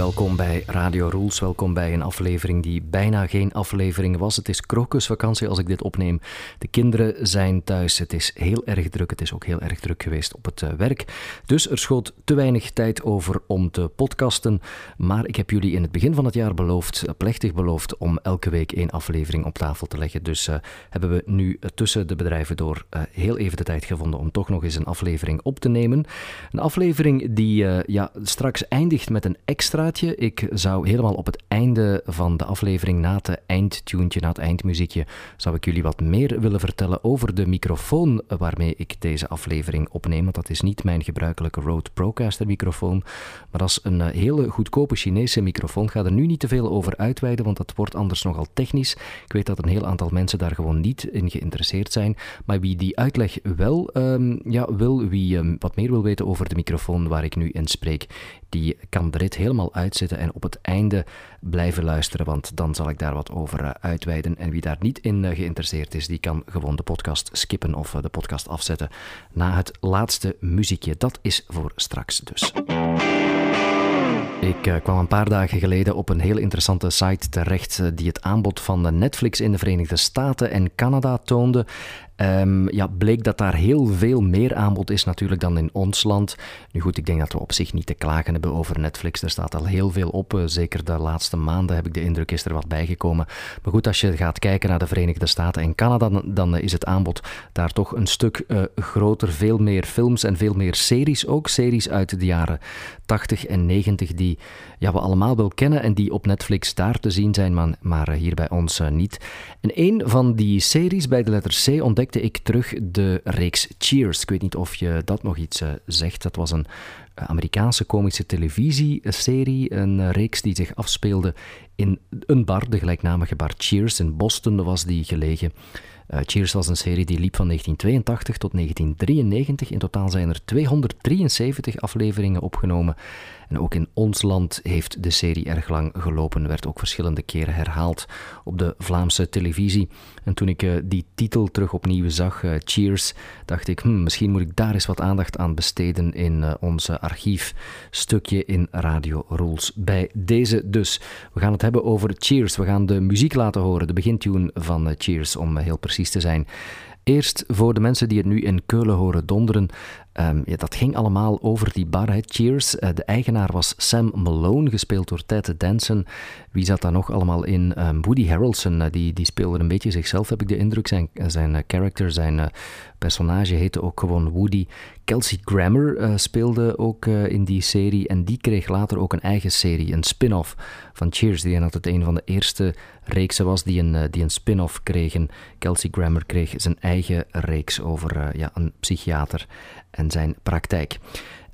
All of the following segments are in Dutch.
Welkom bij Radio Rules. Welkom bij een aflevering die bijna geen aflevering was. Het is krokusvakantie als ik dit opneem. De kinderen zijn thuis. Het is heel erg druk. Het is ook heel erg druk geweest op het eh, werk. Dus er schoot te weinig tijd over om te podcasten. Maar ik heb jullie in het begin van het jaar beloofd, eh, plechtig beloofd, om elke week één aflevering op tafel te leggen. Dus uh, hebben we nu tussen de bedrijven door heel even de tijd gevonden om toch nog eens een aflevering op te nemen. Een aflevering die ja, straks eindigt met een Ik zou helemaal op het einde van de aflevering, na het eindtuntje, na het eindmuziekje, zou ik jullie wat meer willen vertellen over de microfoon waarmee ik deze aflevering opneem. Want dat is niet mijn gebruikelijke Rode Procaster microfoon, maar dat is een hele goedkope Chinese microfoon. Ik ga er nu niet te veel over uitweiden, want dat wordt anders nogal technisch. Ik weet dat een heel aantal mensen daar gewoon niet in geïnteresseerd zijn. Maar wie die uitleg wel um, ja, wil, wie um, wat meer wil weten over de microfoon waar ik nu in spreek, die kan de rit helemaal uitzetten en op het einde blijven luisteren, want dan zal ik daar wat over uh, uitweiden. En wie daar niet in uh, geïnteresseerd is, die kan gewoon de podcast skippen of uh, de podcast afzetten na het laatste muziekje. Dat is voor straks dus. Ik kwam een paar dagen geleden op een heel interessante site terecht die het aanbod van Netflix in de Verenigde Staten en Canada toonde. Um, ja, bleek dat daar heel veel meer aanbod is natuurlijk dan in ons land. Nu goed, ik denk dat we op zich niet te klagen hebben over Netflix. Er staat al heel veel op. Uh, zeker de laatste maanden heb ik de indruk is er wat bijgekomen. Maar goed, als je gaat kijken naar de Verenigde Staten en Canada, dan, dan is het aanbod daar toch een stuk uh, groter. Veel meer films en veel meer series ook. Series uit de jaren 80 en 90 die ja, we allemaal wel kennen en die op Netflix daar te zien zijn, maar, maar hier bij ons uh, niet. En een van die series bij de letter C ontdekte ik terug de reeks Cheers. Ik weet niet of je dat nog iets uh, zegt. Dat was een Amerikaanse komische televisieserie, een reeks die zich afspeelde in een bar, de gelijknamige bar Cheers. In Boston was die gelegen. Uh, Cheers was een serie die liep van 1982 tot 1993. In totaal zijn er 273 afleveringen opgenomen. En ook in ons land heeft de serie erg lang gelopen, werd ook verschillende keren herhaald op de Vlaamse televisie. En toen ik uh, die titel terug opnieuw zag, uh, Cheers, dacht ik, hmm, misschien moet ik daar eens wat aandacht aan besteden in uh, ons archiefstukje in Radio Rules. Bij deze dus. We gaan het hebben over Cheers. We gaan de muziek laten horen, de begintune van Cheers, om heel precies te zijn. Eerst voor de mensen die het nu in Keulen horen donderen. Um, ja, dat ging allemaal over die bar, hè. Cheers. Uh, de eigenaar was Sam Malone, gespeeld door Ted Danson. Wie zat daar nog allemaal in? Um, Woody Harrelson, uh, die, die speelde een beetje zichzelf, heb ik de indruk. Zijn, zijn uh, character, zijn personage heette ook gewoon Woody. Kelsey Grammer speelde ook in die serie en die kreeg later ook een eigen serie, een spin-off van Cheers, die altijd een van de eerste reeksen was die een, die een spin-off kregen. Kelsey Grammer kreeg zijn eigen reeks over ja, een psychiater en zijn praktijk.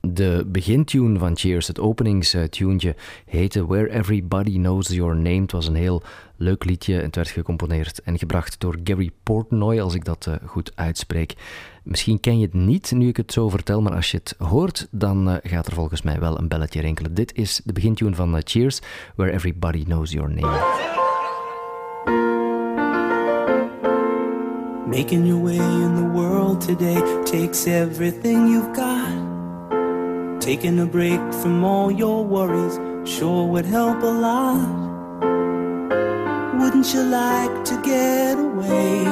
De begintune van Cheers, het openingstune, heette Where Everybody Knows Your Name. Het was een heel leuk liedje. Het werd gecomponeerd en gebracht door Gary Portnoy, als ik dat uh, goed uitspreek. Misschien ken je het niet nu ik het zo vertel, maar als je het hoort, dan uh, gaat er volgens mij wel een belletje rinkelen. Dit is de begintune van uh, Cheers, Where Everybody Knows Your Name. Making your way in the world today takes everything you've got. Taking a break from all your worries sure would help a lot. Wouldn't you like to get away?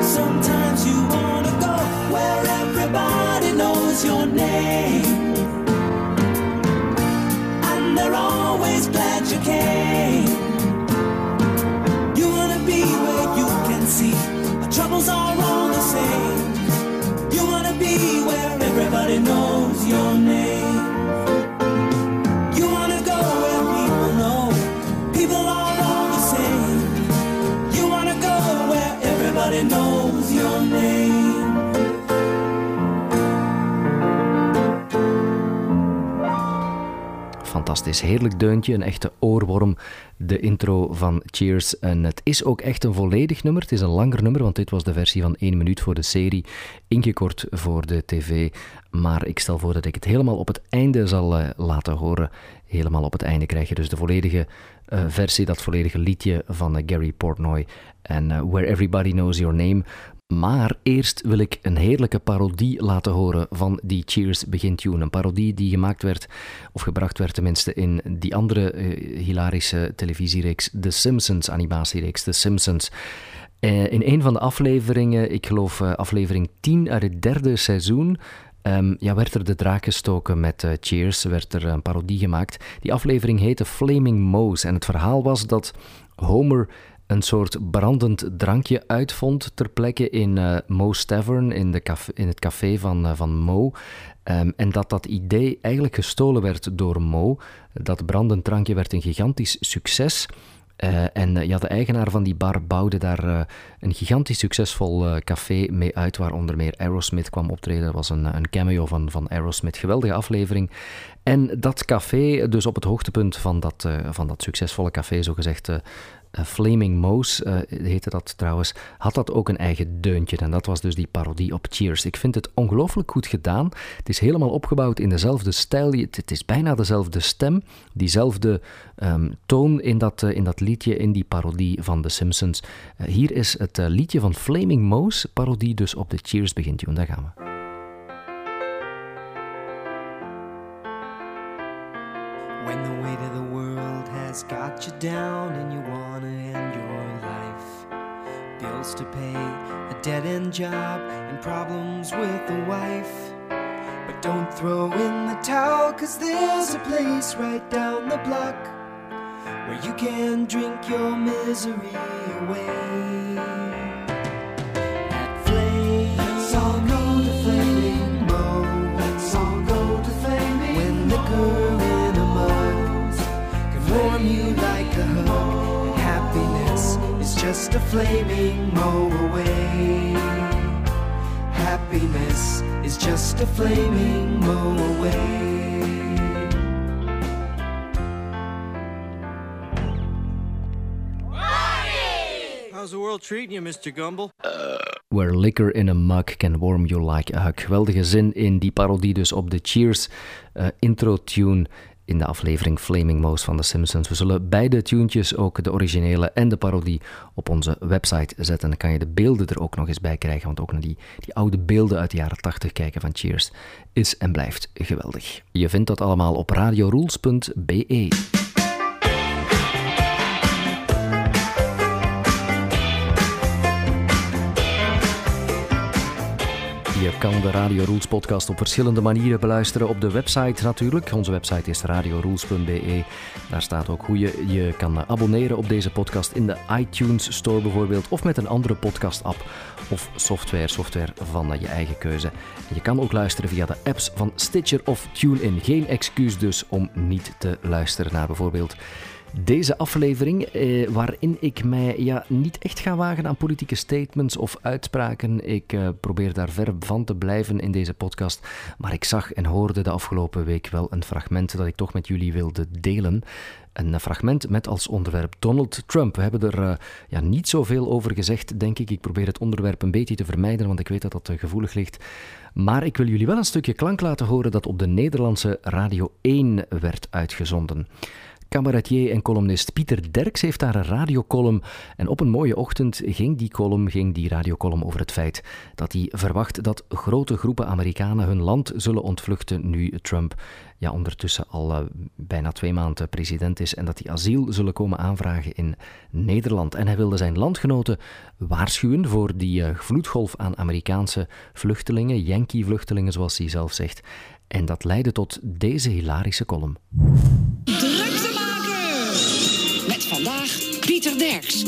Sometimes you wanna go where everybody knows your name. And they're always glad Fantastisch, heerlijk deuntje, een echte oorworm, de intro van Cheers. En het is ook echt een volledig nummer, het is een langer nummer, want dit was de versie van 1 minuut voor de serie, ingekort voor de tv. Maar ik stel voor dat ik het helemaal op het einde zal uh, laten horen. Helemaal op het einde krijg je dus de volledige versie, dat volledige liedje van Gary Portnoy en Where Everybody Knows Your Name. Maar eerst wil ik een heerlijke parodie laten horen van die Cheers begintune. Een parodie die gemaakt werd, of gebracht werd tenminste, in die andere hilarische televisiereeks, The Simpsons animatiereeks, The Simpsons. Uh, in een van de afleveringen, ik geloof uh, aflevering 10 uit het derde seizoen, um, ja, werd er de draak gestoken met Cheers, werd er een parodie gemaakt. Die aflevering heette Flaming Moe's en het verhaal was dat Homer een soort brandend drankje uitvond ter plekke in uh, Moe's Tavern, in, de in het café van, uh, van Mo. Um, en dat dat idee eigenlijk gestolen werd door Mo. Dat brandend drankje werd een gigantisch succes. Uh, en ja, de eigenaar van die bar bouwde daar een gigantisch succesvol café mee uit, waar onder meer Aerosmith kwam optreden. Dat was een, een cameo van, van Aerosmith, geweldige aflevering. En dat café, dus op het hoogtepunt van dat, van dat succesvolle café, zogezegd, uh, Flaming Mouse uh, heette dat trouwens, had dat ook een eigen deuntje. En dat was dus die parodie op Cheers. Ik vind het ongelooflijk goed gedaan. Het is helemaal opgebouwd in dezelfde stijl. Het is bijna dezelfde stem, diezelfde um, toon in dat, uh, in dat liedje, in die parodie van The Simpsons. hier is het liedje van Flaming Mouse, parodie dus op de Cheers begintune. Daar gaan we. When the weight of the world has got you down and you wanna end your life, bills to pay, a dead end job, and problems with the wife. But don't throw in the towel, cause there's a place right down the block where you can drink your misery away. Just a flaming mo away. Happiness is just a flaming mo away. How's the world treating you, Mr. Gumble? Where liquor in a mug can warm you like a hug. Geweldige zin in die parodie dus op de Cheers uh, intro-tune in de aflevering Flaming Mouse van The Simpsons. We zullen beide tunes, ook de originele en de parodie, op onze website zetten. Dan kan je de beelden er ook nog eens bij krijgen, want ook naar die, die oude beelden uit de jaren 80 kijken van Cheers is en blijft geweldig. Je vindt dat allemaal op radiorules.be. Je kan de Radio Rules podcast op verschillende manieren beluisteren. Op de website natuurlijk. Onze website is radiorules.be. Daar staat ook hoe je je kan abonneren op deze podcast in de iTunes Store bijvoorbeeld. Of met een andere podcast app of software, software van je eigen keuze. Je kan ook luisteren via de apps van Stitcher of TuneIn. Geen excuus dus om niet te luisteren naar bijvoorbeeld deze aflevering, eh, waarin ik mij ja, niet echt ga wagen aan politieke statements of uitspraken. Ik eh, probeer daar ver van te blijven in deze podcast. Maar ik zag en hoorde de afgelopen week wel een fragment dat ik toch met jullie wilde delen. Een fragment met als onderwerp Donald Trump. We hebben er uh, ja, niet zoveel over gezegd, denk ik. Ik probeer het onderwerp een beetje te vermijden, want ik weet dat dat uh, gevoelig ligt. Maar ik wil jullie wel een stukje klank laten horen dat op de Nederlandse Radio 1 werd uitgezonden. Cabaretier en columnist Pieter Derks heeft daar een radiocolumn. En op een mooie ochtend ging die column, ging die radiocolumn over het feit dat hij verwacht dat grote groepen Amerikanen hun land zullen ontvluchten nu Trump ja, ondertussen al uh, bijna twee maanden president is en dat die asiel zullen komen aanvragen in Nederland. En hij wilde zijn landgenoten waarschuwen voor die uh, vloedgolf aan Amerikaanse vluchtelingen, Yankee-vluchtelingen zoals hij zelf zegt. En dat leidde tot deze hilarische column. Pieter Derks.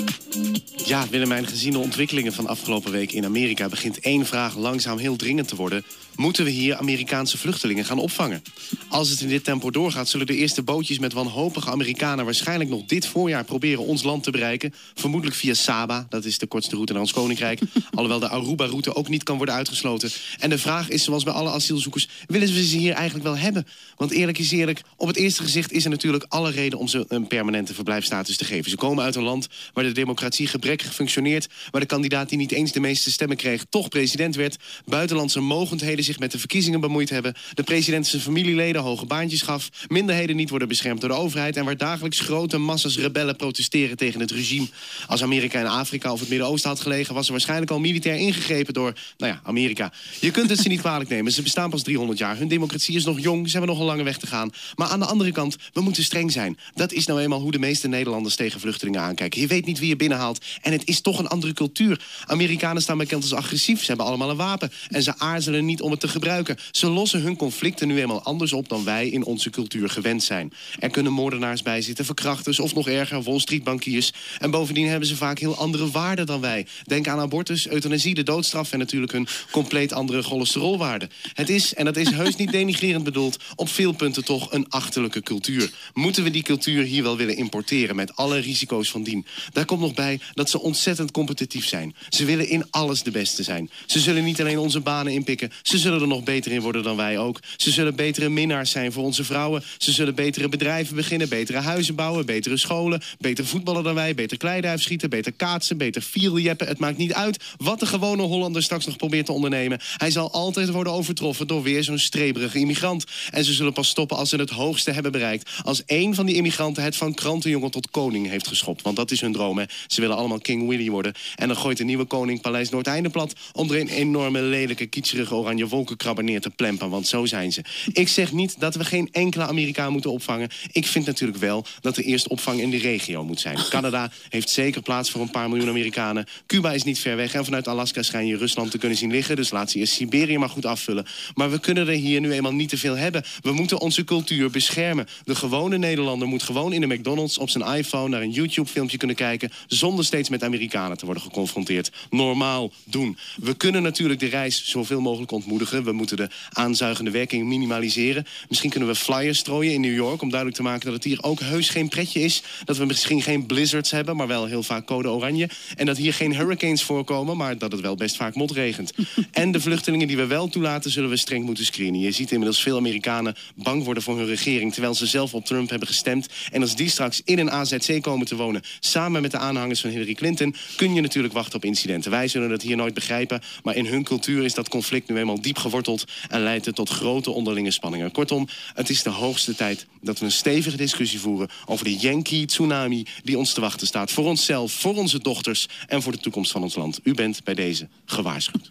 Ja, Willemijn, gezien de ontwikkelingen van afgelopen week in Amerika... begint één vraag langzaam heel dringend te worden. Moeten we hier Amerikaanse vluchtelingen gaan opvangen? Als het in dit tempo doorgaat, zullen de eerste bootjes met wanhopige Amerikanen... waarschijnlijk nog dit voorjaar proberen ons land te bereiken. Vermoedelijk via Saba, dat is de kortste route naar ons koninkrijk. alhoewel de Aruba-route ook niet kan worden uitgesloten. En de vraag is, zoals bij alle asielzoekers... willen we ze hier eigenlijk wel hebben? Want eerlijk is eerlijk, op het eerste gezicht is er natuurlijk alle reden... om ze een permanente verblijfstatus te geven. Ze komen komen uit een land waar de democratie gebrekkig functioneert, waar de kandidaat die niet eens de meeste stemmen kreeg toch president werd, buitenlandse mogendheden zich met de verkiezingen bemoeid hebben, de president zijn familieleden hoge baantjes gaf, minderheden niet worden beschermd door de overheid en waar dagelijks grote massa's rebellen protesteren tegen het regime. Als Amerika in Afrika of het Midden-Oosten had gelegen, was er waarschijnlijk al militair ingegrepen door, nou ja, Amerika. Je kunt het ze niet kwalijk nemen. Ze bestaan pas 300 jaar. Hun democratie is nog jong. Ze hebben nog een lange weg te gaan. Maar aan de andere kant, we moeten streng zijn. Dat is nou eenmaal hoe de meeste Nederlanders tegen vluchtelingen aankijken. Je weet niet wie je binnenhaalt. En het is toch een andere cultuur. Amerikanen staan bekend als agressief. Ze hebben allemaal een wapen. En ze aarzelen niet om te gebruiken. Ze lossen hun conflicten nu eenmaal anders op dan wij in onze cultuur gewend zijn. Er kunnen moordenaars bij zitten, verkrachters of nog erger, Wall Street bankiers. En bovendien hebben ze vaak heel andere waarden dan wij. Denk aan abortus, euthanasie, de doodstraf en natuurlijk hun compleet andere cholesterolwaarden. Het is, en dat is heus niet denigrerend bedoeld, op veel punten toch een achterlijke cultuur. Moeten we die cultuur hier wel willen importeren met alle risico's van dien? Daar komt nog bij dat ze ontzettend competitief zijn. Ze willen in alles de beste zijn. Ze zullen niet alleen onze banen inpikken, ze zullen er nog beter in worden dan wij ook. Ze zullen betere minnaars zijn voor onze vrouwen. Ze zullen betere bedrijven beginnen, betere huizen bouwen, betere scholen, beter voetballen dan wij, beter kleiduif schieten, beter kaatsen, beter vierjeppen. Het maakt niet uit wat de gewone Hollander straks nog probeert te ondernemen. Hij zal altijd worden overtroffen door weer zo'n streberige immigrant. En ze zullen pas stoppen als ze het hoogste hebben bereikt. Als één van die immigranten het van krantenjongen tot koning heeft geschopt. Want dat is hun droom, hè. Ze willen allemaal King Willy worden. En dan gooit de nieuwe koning Paleis Noordeinde plat... om een enorme, lelijke, kietserige oranje wolkenkrabber neer te plempen. Want zo zijn ze. Ik zeg niet dat we geen enkele Amerikaan moeten opvangen. Ik vind natuurlijk wel dat er eerst opvang in de regio moet zijn. Canada heeft zeker plaats voor een paar miljoen Amerikanen. Cuba is niet ver weg. En vanuit Alaska schijn je Rusland te kunnen zien liggen. Dus laat ze eerst Siberië maar goed afvullen. Maar we kunnen er hier nu eenmaal niet te veel hebben. We moeten onze cultuur beschermen. De gewone Nederlander moet gewoon in de McDonald's op zijn iPhone... naar een YouTube-filmpje kunnen kijken... zonder steeds met Amerikanen te worden geconfronteerd. Normaal doen. We kunnen natuurlijk de reis zoveel mogelijk ontmoedigen. We moeten de aanzuigende werking minimaliseren. Misschien kunnen we flyers strooien in New York... om duidelijk te maken dat het hier ook heus geen pretje is. Dat we misschien geen blizzards hebben, maar wel heel vaak code oranje. En dat hier geen hurricanes voorkomen, maar dat het wel best vaak motregent. en de vluchtelingen die we wel toelaten, zullen we streng moeten screenen. Je ziet inmiddels veel Amerikanen bang worden voor hun regering... terwijl ze zelf op Trump hebben gestemd. En als die straks in een AZC komen te wonen... samen met de aanhangers van Hillary Clinton... kun je natuurlijk wachten op incidenten. Wij zullen dat hier nooit begrijpen, maar in hun cultuur is dat conflict nu eenmaal diep geworteld... en leidt het tot grote onderlinge spanningen. Kortom, het is de hoogste tijd dat we een stevige discussie voeren... over de Yankee-tsunami die ons te wachten staat. Voor onszelf, voor onze dochters en voor de toekomst van ons land. U bent bij deze gewaarschuwd.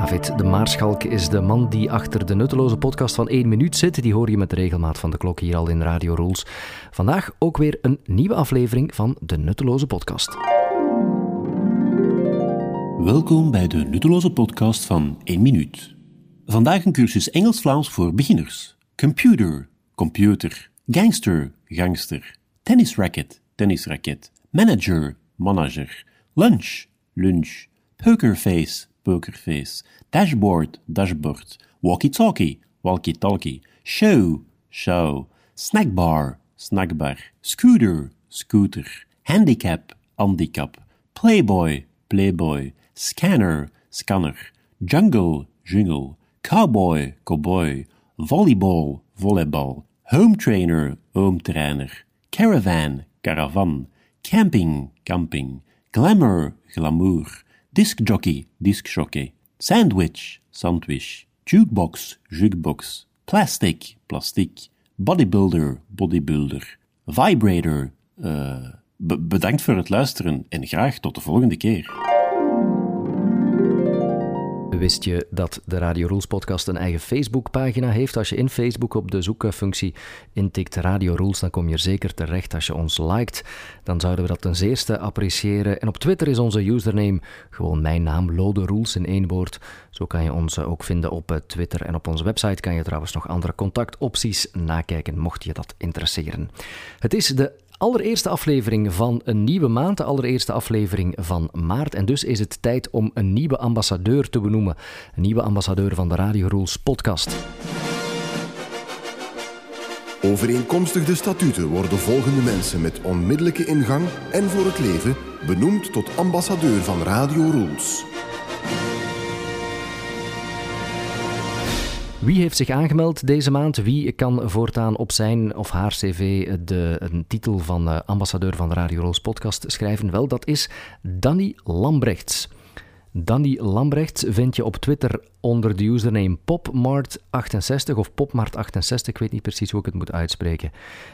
David de Maarschalk is de man die achter de nutteloze podcast van 1 minuut zit. Die hoor je met regelmaat van de klok hier al in Radio Rules. Vandaag ook weer een nieuwe aflevering van de nutteloze podcast. Welkom bij de nutteloze podcast van 1 minuut. Vandaag een cursus Engels-Vlaams voor beginners. Computer, computer. Gangster, gangster. Tennisracket, tennisracket. Manager, manager. Lunch, lunch. Pokerface, pokerface. Dashboard, dashboard. Walkie-talkie, walkie-talkie. Show, show. Snackbar, snackbar. Scooter, scooter. Handicap, handicap. Playboy, playboy. Scanner, scanner. Jungle, jungle. Cowboy, cowboy. Volleyball, volleyball. Home trainer, home trainer. Caravan, caravan. Camping, camping. Glamour, glamour. Disc jockey, disc jockey. Sandwich, sandwich. Jukebox, jukebox. Plastic, plastic. Bodybuilder, bodybuilder. Vibrator. be- bedankt voor het luisteren en graag tot de volgende keer. Wist je dat de Radio Rules podcast een eigen Facebookpagina heeft? Als je in Facebook op de zoekfunctie intikt Radio Rules, dan kom je er zeker terecht. Als je ons liked, dan zouden we dat ten zeerste appreciëren. En op Twitter is onze username gewoon mijn naam, Lode Rules in één woord. Zo kan je ons ook vinden op eh, Twitter. En op onze website kan je trouwens nog andere contactopties nakijken, mocht je dat interesseren. Het is de allereerste aflevering van een nieuwe maand, de allereerste aflevering van maart. En dus is het tijd om een nieuwe ambassadeur te benoemen. Een nieuwe ambassadeur van de Radio Rules podcast. Overeenkomstig de statuten worden volgende mensen met onmiddellijke ingang en voor het leven benoemd tot ambassadeur van Radio Rules. Wie heeft zich aangemeld deze maand? Wie kan voortaan op zijn of haar cv de een titel van uh, ambassadeur van de Radio Roos podcast schrijven? Wel, dat is Danny Lambrechts. Danny Lambrechts vind je op Twitter onder de username popmart68 of popmart68, ik weet niet precies hoe ik het moet uitspreken.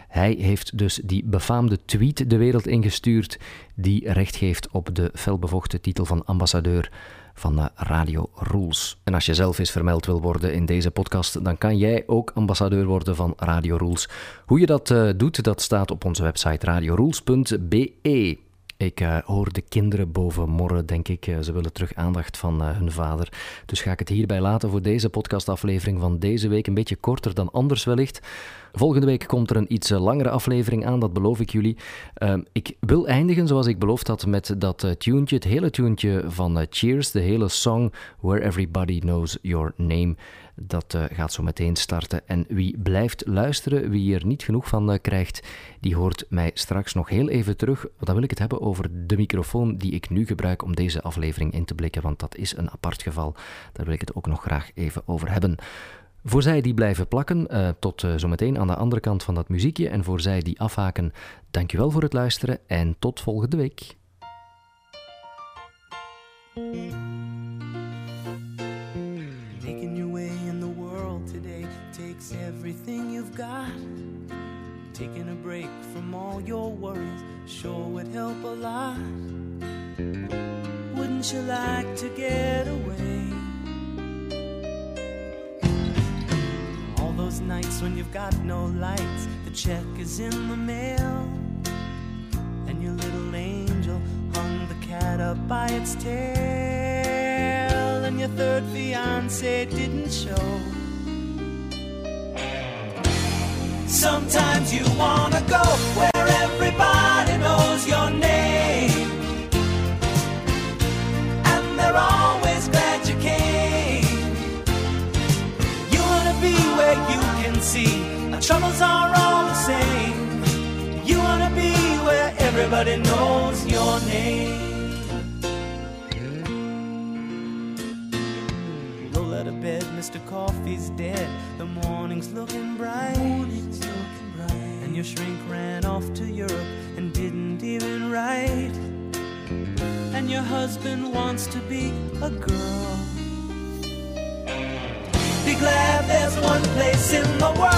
Hij heeft dus die befaamde tweet de wereld ingestuurd die recht geeft op de felbevochten titel van ambassadeur van Radio Rules. En als je zelf eens vermeld wil worden in deze podcast, dan kan jij ook ambassadeur worden van Radio Rules. Hoe je dat uh, doet, dat staat op onze website radiorules.be. Ik uh, hoor de kinderen boven morren, denk ik. Uh, ze willen terug aandacht van uh, hun vader. Dus ga ik het hierbij laten voor deze podcastaflevering van deze week. Een beetje korter dan anders wellicht. Volgende week komt er een iets langere aflevering aan, dat beloof ik jullie. Ehm, ik wil eindigen zoals ik beloofd had met dat tuentje, het hele tuentje van Cheers, de hele song Where Everybody Knows Your Name. Dat uh, gaat zo meteen starten. En wie blijft luisteren, wie er niet genoeg van krijgt, die hoort mij straks nog heel even terug. Dan wil ik het hebben over de microfoon die ik nu gebruik om deze aflevering in te blikken, want dat is een apart geval. Daar wil ik het ook nog graag even over hebben. Voor zij die blijven plakken, uh, tot uh, zometeen aan de andere kant van dat muziekje. En voor zij die afhaken, dankjewel voor het luisteren en tot volgende week. Your worries sure would help a lot. Wouldn't you like to get away? All those nights when you've got no lights, the check is in the mail, and your little angel hung the cat up by its tail, and your third fiance didn't show. Sometimes you wanna go where everybody knows your name, and they're always glad you came. You wanna be where you can see our troubles are all the same. You wanna be where everybody knows your name. Roll out of bed, Mr. Coffee's dead. The morning's looking bright. Morning's looking your shrink ran off to Europe and didn't even write. And your husband wants to be a girl. Be glad there's one place in the world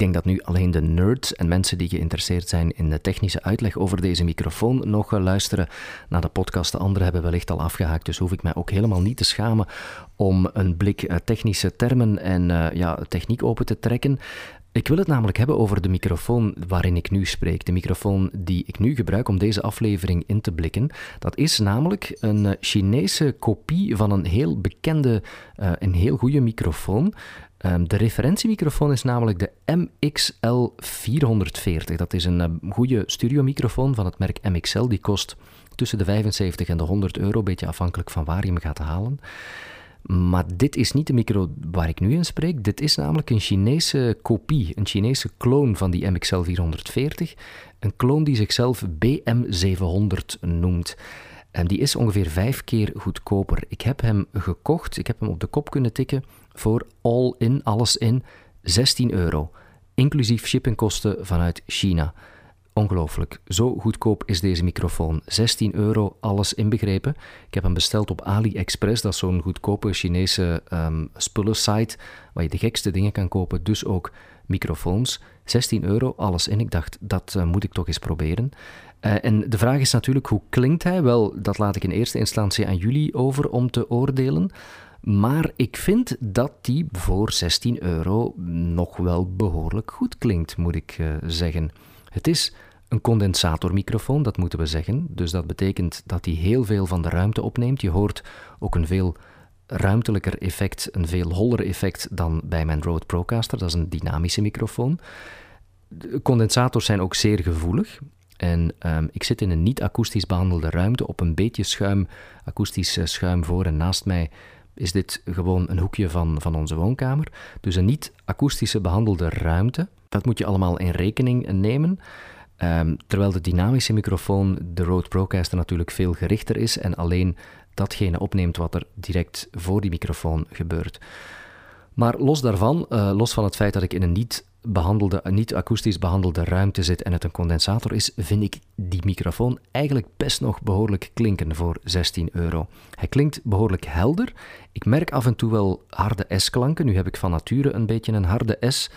denk dat nu alleen de nerds en mensen die geïnteresseerd zijn in de technische uitleg over deze microfoon nog eh, luisteren naar de podcast. De anderen hebben wellicht al afgehaakt, dus hoef ik mij ook helemaal niet te schamen om een blik eh, technische termen en eh, ja, techniek open te trekken. Ik wil het namelijk hebben over de microfoon waarin ik nu spreek. De microfoon die ik nu gebruik om deze aflevering in te blikken. Dat is namelijk een Chinese kopie van een heel bekende, eh, een heel goede microfoon. Ehm, de referentiemicrofoon is namelijk de MXL440. Dat is een eh, goede studiomicrofoon van het merk MXL. Die kost tussen de 75 en de 100 euro, beetje afhankelijk van waar je hem gaat halen. Maar dit is niet de micro waar ik nu in spreek. Dit is namelijk een Chinese kopie, een Chinese kloon van die MXL 440. Een kloon die zichzelf BM700 noemt. En die is ongeveer vijf keer goedkoper. Ik heb hem gekocht, ik heb hem op de kop kunnen tikken voor all in, alles in, 16 euro. Inclusief shippingkosten vanuit China. ongelooflijk. Zo goedkoop is deze microfoon. 16 euro, alles inbegrepen. Ik heb hem besteld op AliExpress, dat is zo'n goedkope Chinese um, spullensite waar je de gekste dingen kan kopen, dus ook microfoons. 16 euro, alles in. Ik dacht, dat uh, moet ik toch eens proberen. Uh, en de vraag is natuurlijk, hoe klinkt hij? Wel, dat laat ik in eerste instantie aan jullie over om te oordelen. Maar ik vind dat die voor 16 euro nog wel behoorlijk goed klinkt, moet ik uh, zeggen. Het is een condensatormicrofoon, dat moeten we zeggen. Dus dat betekent dat hij heel veel van de ruimte opneemt. Je hoort ook een veel ruimtelijker effect, een veel holler effect dan bij mijn Rode Procaster. Dat is een dynamische microfoon. De condensators zijn ook zeer gevoelig. En um, ik zit in een niet akoestisch behandelde ruimte op een beetje schuim, akoestisch schuim voor en naast mij is dit gewoon een hoekje van, van onze woonkamer. Dus een niet akoestische behandelde ruimte. Dat moet je allemaal in rekening nemen. Um, terwijl de dynamische microfoon, de Rode Procaster, natuurlijk veel gerichter is en alleen datgene opneemt wat er direct voor die microfoon gebeurt. Maar los daarvan, uh, los van het feit dat ik in een niet, behandelde, niet akoestisch behandelde ruimte zit en het een condensator is, vind ik die microfoon eigenlijk best nog behoorlijk klinken voor 16 euro. Hij klinkt behoorlijk helder. Ik merk af en toe wel harde S-klanken. Nu heb ik van nature een beetje een harde S.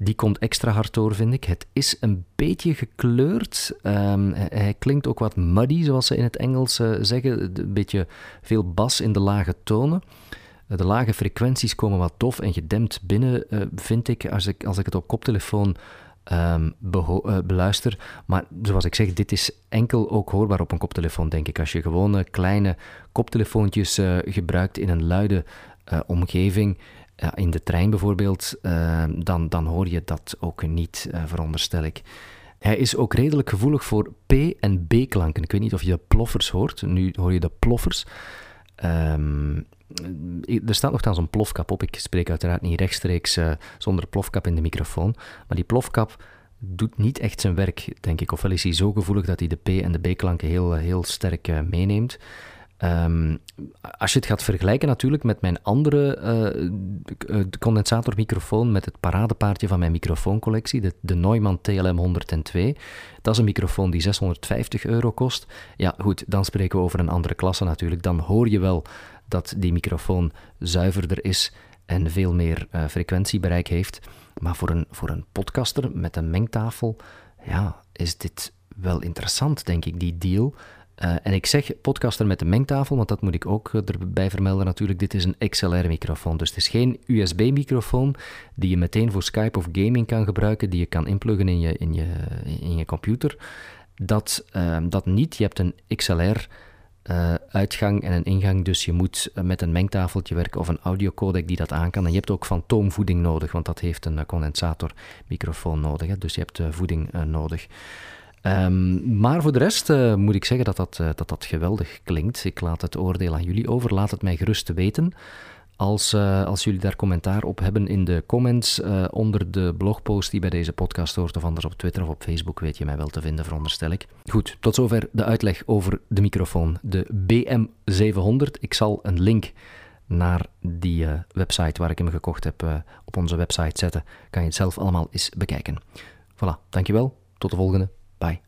Die komt extra hard door, vind ik. Het is een beetje gekleurd. Um, hij klinkt ook wat muddy, zoals ze in het Engels uh, zeggen. Een beetje veel bas in de lage tonen. De lage frequenties komen wat tof en gedempt binnen, uh, vind ik, als ik, als ik het op koptelefoon um, uh, beluister. Maar zoals ik zeg, dit is enkel ook hoorbaar op een koptelefoon, denk ik. Als je gewone kleine koptelefoontjes uh, gebruikt in een luide omgeving, in de trein bijvoorbeeld, dan, dan hoor je dat ook niet, veronderstel ik. Hij is ook redelijk gevoelig voor P- en B-klanken. Ik weet niet of je de ploffers hoort. Nu hoor je de ploffers. Um, er staat nogthans een plofkap op. Ik spreek uiteraard niet rechtstreeks uh, zonder plofkap in de microfoon. Maar die plofkap doet niet echt zijn werk, denk ik. Ofwel is hij zo gevoelig dat hij de P- en de B-klanken heel, heel sterk meeneemt. Um, als je het gaat vergelijken natuurlijk met mijn andere condensatormicrofoon, met het paradepaardje van mijn microfooncollectie, de, de Neumann TLM 102. Dat is een microfoon die 650 euro kost. Ja, goed, dan spreken we over een andere klasse natuurlijk. Dan hoor je wel dat die microfoon zuiverder is en veel meer uh, frequentiebereik heeft. Maar voor een, voor een podcaster met een mengtafel, ja, is dit wel interessant, denk ik, die deal. Uh, en ik zeg podcaster met een mengtafel, want dat moet ik ook eh, erbij vermelden natuurlijk. Dit is een XLR-microfoon, dus het is geen USB-microfoon die je meteen voor Skype of gaming kan gebruiken, die je kan inpluggen in je, in je, in je computer. Dat, dat niet. Je hebt een XLR uh, uitgang en een ingang. Dus je moet uh, met een mengtafeltje werken of een audiocodec die dat aan kan. En je hebt ook fantoomvoeding nodig, want dat heeft een uh, condensatormicrofoon nodig. Dus je hebt voeding nodig. Um, maar voor de rest moet ik zeggen dat dat, dat dat geweldig klinkt. Ik laat het oordeel aan jullie over. Laat het mij gerust weten. Als, uh, als jullie daar commentaar op hebben in de comments uh, onder de blogpost die bij deze podcast hoort, of anders op Twitter of op Facebook, weet je mij wel te vinden, veronderstel ik. Goed, tot zover de uitleg over de microfoon, de BM700. Ik zal een link naar die uh, website waar ik hem gekocht heb op onze website zetten. Kan je het zelf allemaal eens bekijken. Voilà, dankjewel. Tot de volgende. Bye.